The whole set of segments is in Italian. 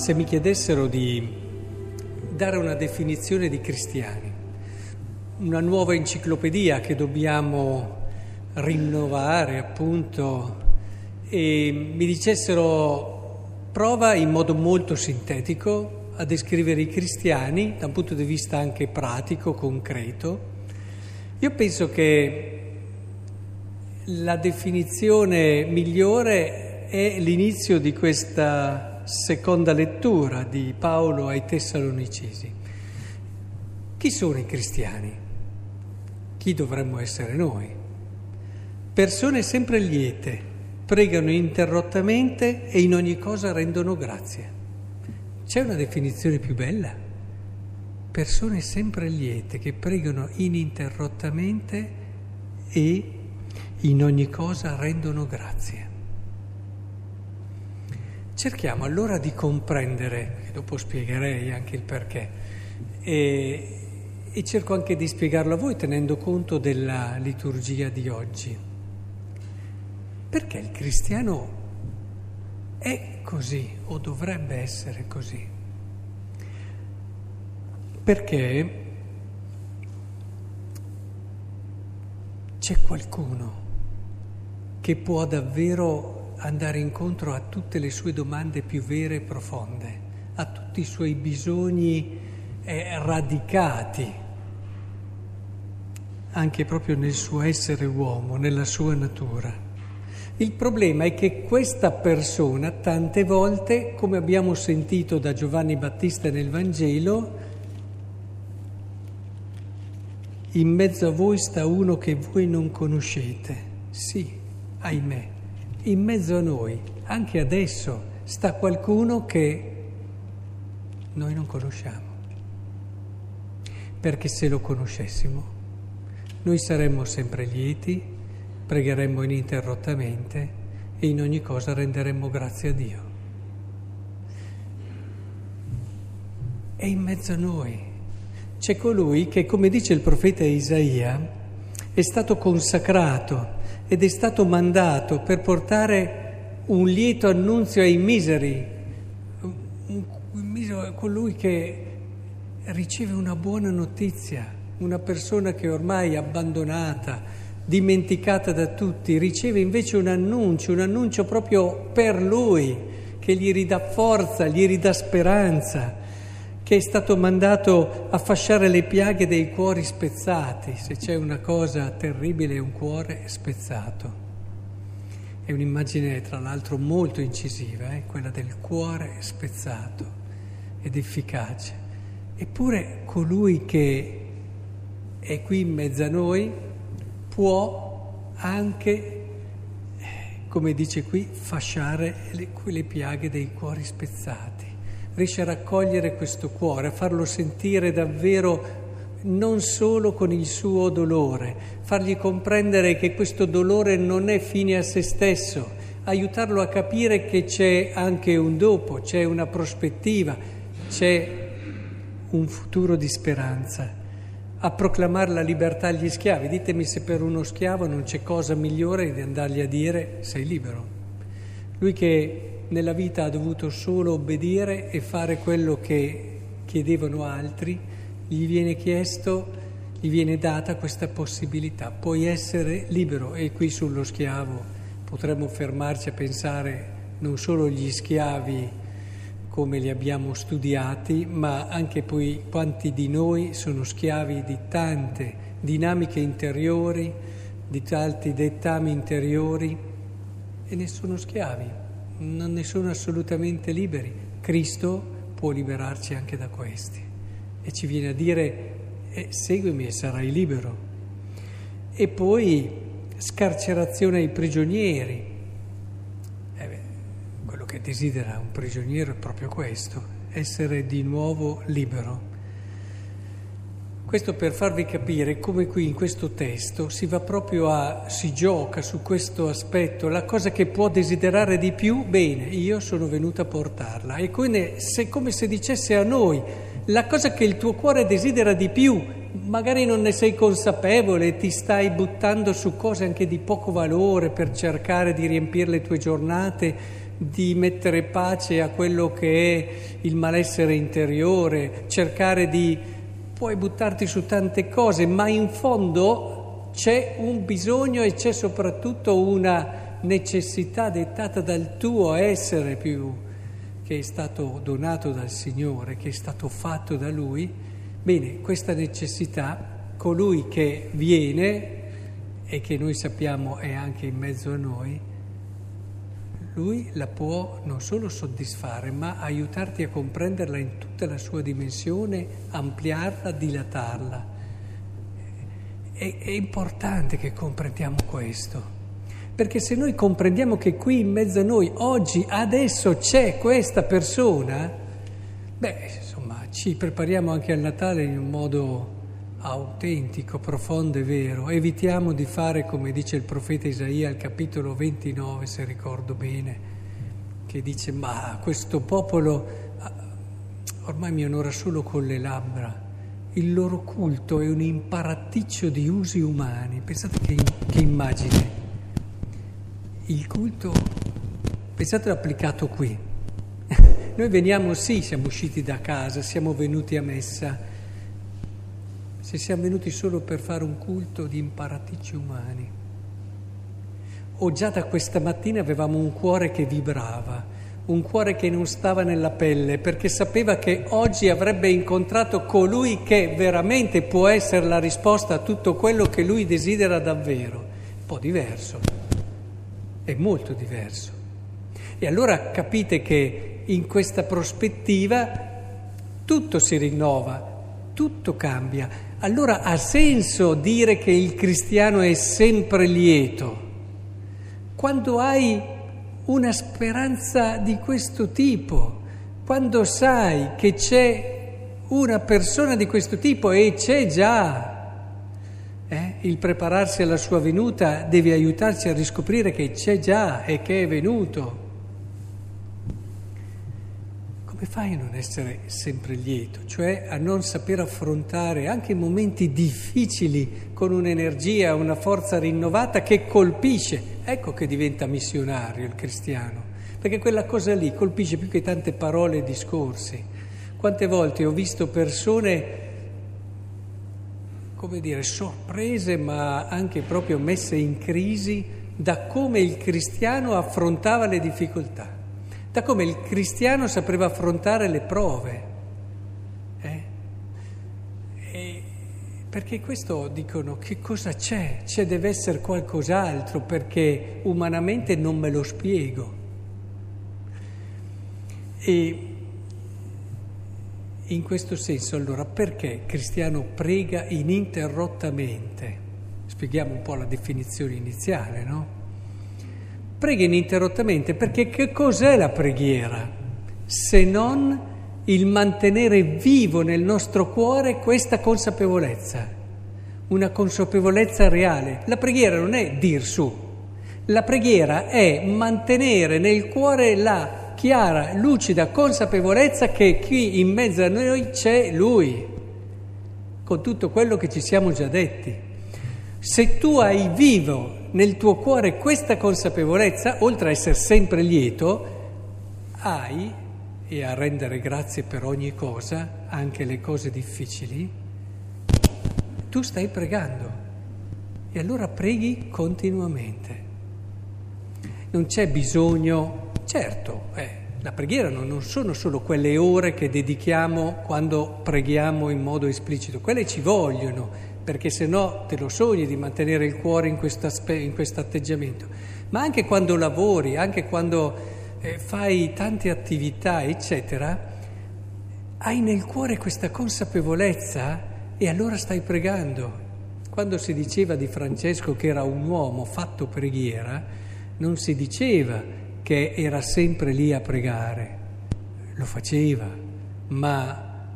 Se mi chiedessero di dare una definizione di cristiani, una nuova enciclopedia che dobbiamo rinnovare appunto e mi dicessero prova in modo molto sintetico a descrivere i cristiani da un punto di vista anche pratico, concreto, io penso che la definizione migliore è l'inizio di questa seconda lettura di Paolo ai Tessalonicesi. Chi sono i cristiani? Chi dovremmo essere noi? Persone sempre liete, pregano interrottamente e in ogni cosa rendono grazie. C'è una definizione più bella? Persone sempre liete che pregano ininterrottamente e in ogni cosa rendono grazie. Cerchiamo allora di comprendere, e dopo spiegherei anche il perché, e, e cerco anche di spiegarlo a voi tenendo conto della liturgia di oggi. Perché il cristiano è così o dovrebbe essere così? Perché c'è qualcuno che può davvero andare incontro a tutte le sue domande più vere e profonde, a tutti i suoi bisogni eh, radicati, anche proprio nel suo essere uomo, nella sua natura. Il problema è che questa persona tante volte, come abbiamo sentito da Giovanni Battista nel Vangelo, in mezzo a voi sta uno che voi non conoscete. Sì, ahimè, in mezzo a noi, anche adesso, sta qualcuno che noi non conosciamo. Perché se lo conoscessimo, noi saremmo sempre lieti, pregheremmo ininterrottamente e in ogni cosa renderemmo grazie a Dio. È in mezzo a noi. C'è colui che, come dice il profeta Isaia, è stato consacrato ed è stato mandato per portare un lieto annunzio ai miseri, colui che riceve una buona notizia, una persona che ormai è abbandonata, dimenticata da tutti, riceve invece un annuncio, un annuncio proprio per lui, che gli ridà forza, gli ridà speranza che è stato mandato a fasciare le piaghe dei cuori spezzati. Se c'è una cosa terribile è un cuore spezzato. È un'immagine tra l'altro molto incisiva, eh? quella del cuore spezzato ed efficace. Eppure colui che è qui in mezzo a noi può anche, come dice qui, fasciare le, quelle piaghe dei cuori spezzati riesce a raccogliere questo cuore, a farlo sentire davvero non solo con il suo dolore, fargli comprendere che questo dolore non è fine a se stesso, aiutarlo a capire che c'è anche un dopo, c'è una prospettiva, c'è un futuro di speranza, a proclamare la libertà agli schiavi. Ditemi se per uno schiavo non c'è cosa migliore di andargli a dire sei libero. Lui che nella vita ha dovuto solo obbedire e fare quello che chiedevano altri, gli viene chiesto, gli viene data questa possibilità. Puoi essere libero e qui sullo schiavo potremmo fermarci a pensare non solo agli schiavi come li abbiamo studiati, ma anche poi quanti di noi sono schiavi di tante dinamiche interiori, di tanti dettami interiori e ne sono schiavi non ne sono assolutamente liberi. Cristo può liberarci anche da questi e ci viene a dire eh, seguimi e sarai libero. E poi scarcerazione ai prigionieri. Eh beh, quello che desidera un prigioniero è proprio questo, essere di nuovo libero. Questo per farvi capire come qui in questo testo si va proprio a, si gioca su questo aspetto, la cosa che può desiderare di più, bene, io sono venuto a portarla. E quindi è come se dicesse a noi, la cosa che il tuo cuore desidera di più, magari non ne sei consapevole, ti stai buttando su cose anche di poco valore per cercare di riempire le tue giornate di mettere pace a quello che è il malessere interiore, cercare di... puoi buttarti su tante cose, ma in fondo c'è un bisogno e c'è soprattutto una necessità dettata dal tuo essere più che è stato donato dal Signore, che è stato fatto da Lui. Bene, questa necessità colui che viene e che noi sappiamo è anche in mezzo a noi, lui la può non solo soddisfare, ma aiutarti a comprenderla in tutta la sua dimensione, ampliarla, dilatarla. È, è importante che comprendiamo questo, perché se noi comprendiamo che qui in mezzo a noi, oggi, adesso c'è questa persona, beh, insomma, ci prepariamo anche al Natale in un modo autentico, profondo e vero. Evitiamo di fare come dice il profeta Isaia al capitolo 29, se ricordo bene, che dice ma questo popolo ah, ormai mi onora solo con le labbra, il loro culto è un imparaticcio di usi umani. Pensate che, che immagine. Il culto, pensate applicato qui. Noi veniamo, sì, siamo usciti da casa, siamo venuti a messa se siamo venuti solo per fare un culto di imparaticci umani. O già da questa mattina avevamo un cuore che vibrava, un cuore che non stava nella pelle, perché sapeva che oggi avrebbe incontrato colui che veramente può essere la risposta a tutto quello che lui desidera davvero. Un po' diverso, è molto diverso. E allora capite che in questa prospettiva tutto si rinnova, tutto cambia allora ha senso dire che il cristiano è sempre lieto. Quando hai una speranza di questo tipo, quando sai che c'è una persona di questo tipo e c'è già, eh, il prepararsi alla sua venuta deve aiutarci a riscoprire che c'è già e che è venuto. Come fai a non essere sempre lieto, cioè a non saper affrontare anche momenti difficili con un'energia, una forza rinnovata che colpisce? Ecco che diventa missionario il cristiano, perché quella cosa lì colpisce più che tante parole e discorsi. Quante volte ho visto persone, come dire, sorprese ma anche proprio messe in crisi da come il cristiano affrontava le difficoltà da come il cristiano sapeva affrontare le prove. Eh? perché questo dicono che cosa c'è? C'è deve essere qualcos'altro perché umanamente non me lo spiego. E in questo senso allora perché cristiano prega ininterrottamente? Spieghiamo un po' la definizione iniziale, no? Preghi ininterrottamente perché che cos'è la preghiera se non il mantenere vivo nel nostro cuore questa consapevolezza, una consapevolezza reale. La preghiera non è dir su, la preghiera è mantenere nel cuore la chiara, lucida consapevolezza che qui in mezzo a noi c'è Lui, con tutto quello che ci siamo già detti. Se tu hai vivo nel tuo cuore questa consapevolezza, oltre a essere sempre lieto, hai, e a rendere grazie per ogni cosa, anche le cose difficili, tu stai pregando e allora preghi continuamente. Non c'è bisogno, certo, eh, la preghiera non sono solo quelle ore che dedichiamo quando preghiamo in modo esplicito, quelle ci vogliono perché se no te lo sogni di mantenere il cuore in questo atteggiamento, ma anche quando lavori, anche quando eh, fai tante attività, eccetera, hai nel cuore questa consapevolezza e allora stai pregando. Quando si diceva di Francesco che era un uomo fatto preghiera, non si diceva che era sempre lì a pregare, lo faceva, ma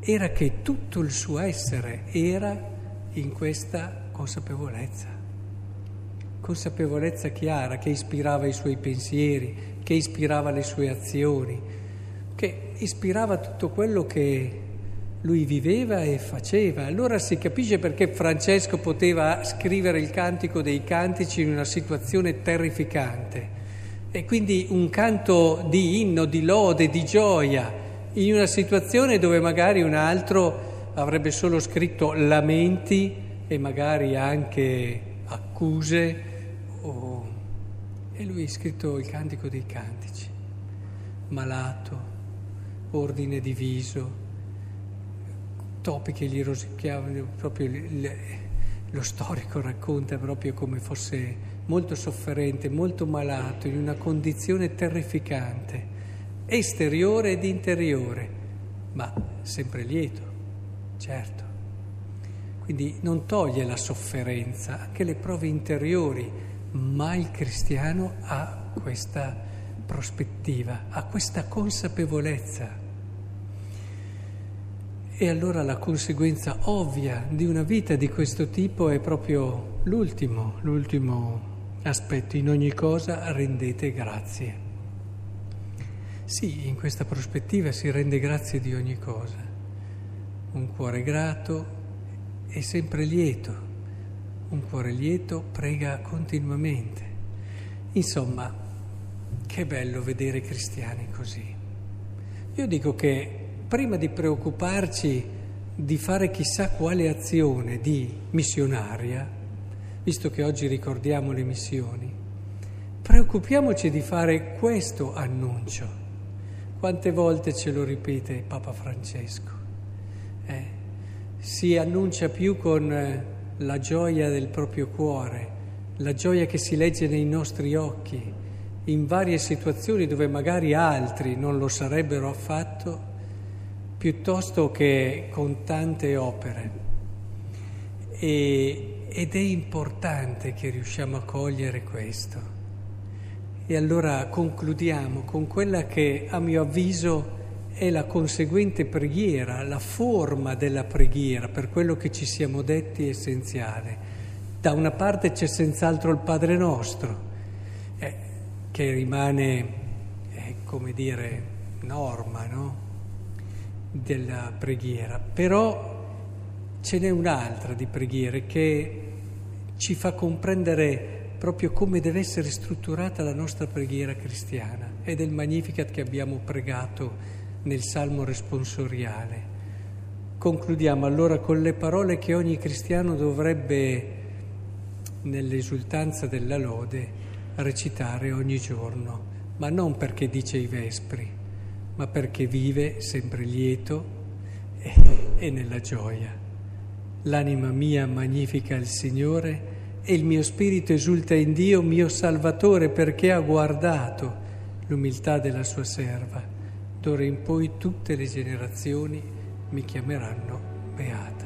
era che tutto il suo essere era in questa consapevolezza, consapevolezza chiara che ispirava i suoi pensieri, che ispirava le sue azioni, che ispirava tutto quello che lui viveva e faceva. Allora si capisce perché Francesco poteva scrivere il cantico dei cantici in una situazione terrificante. E quindi un canto di inno, di lode, di gioia, in una situazione dove magari un altro avrebbe solo scritto lamenti e magari anche accuse, o... e lui ha scritto il cantico dei cantici, malato, ordine diviso, topi che gli rosicchiavano, proprio il, lo storico racconta proprio come fosse molto sofferente, molto malato, in una condizione terrificante, esteriore ed interiore, ma sempre lieto, certo. Quindi non toglie la sofferenza, anche le prove interiori, ma il cristiano ha questa prospettiva, ha questa consapevolezza. E allora la conseguenza ovvia di una vita di questo tipo è proprio l'ultimo, l'ultimo aspetto. In ogni cosa rendete grazie. Sì, in questa prospettiva si rende grazie di ogni cosa. Un cuore grato, è sempre lieto, un cuore lieto prega continuamente. Insomma, che bello vedere cristiani così. Io dico che prima di preoccuparci di fare chissà quale azione di missionaria, visto che oggi ricordiamo le missioni, preoccupiamoci di fare questo annuncio. Quante volte ce lo ripete Papa Francesco? Eh? si annuncia più con eh, la gioia del proprio cuore, la gioia che si legge nei nostri occhi, in varie situazioni dove magari altri non lo sarebbero affatto, piuttosto che con tante opere. E, ed è importante che riusciamo a cogliere questo. E allora concludiamo con quella che a mio avviso è la conseguente preghiera, la forma della preghiera, per quello che ci siamo detti essenziale. Da una parte c'è senz'altro il Padre nostro, eh, che rimane, eh, come dire, norma no? Della preghiera, però ce n'è un'altra di preghiere che ci fa comprendere proprio come deve essere strutturata la nostra preghiera cristiana. Ed è il Magnificat che abbiamo pregato nel salmo responsoriale. Concludiamo allora con le parole che ogni cristiano dovrebbe, nell'esultanza della lode, recitare ogni giorno, ma non perché dice i vespri, ma perché vive sempre lieto e, e nella gioia. L'anima mia magnifica il Signore e il mio spirito esulta in Dio, mio Salvatore, perché ha guardato l'umiltà della sua serva D'ora in poi tutte le generazioni mi chiameranno beata.